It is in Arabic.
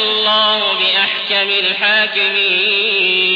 الله بأحكم الحاكمين.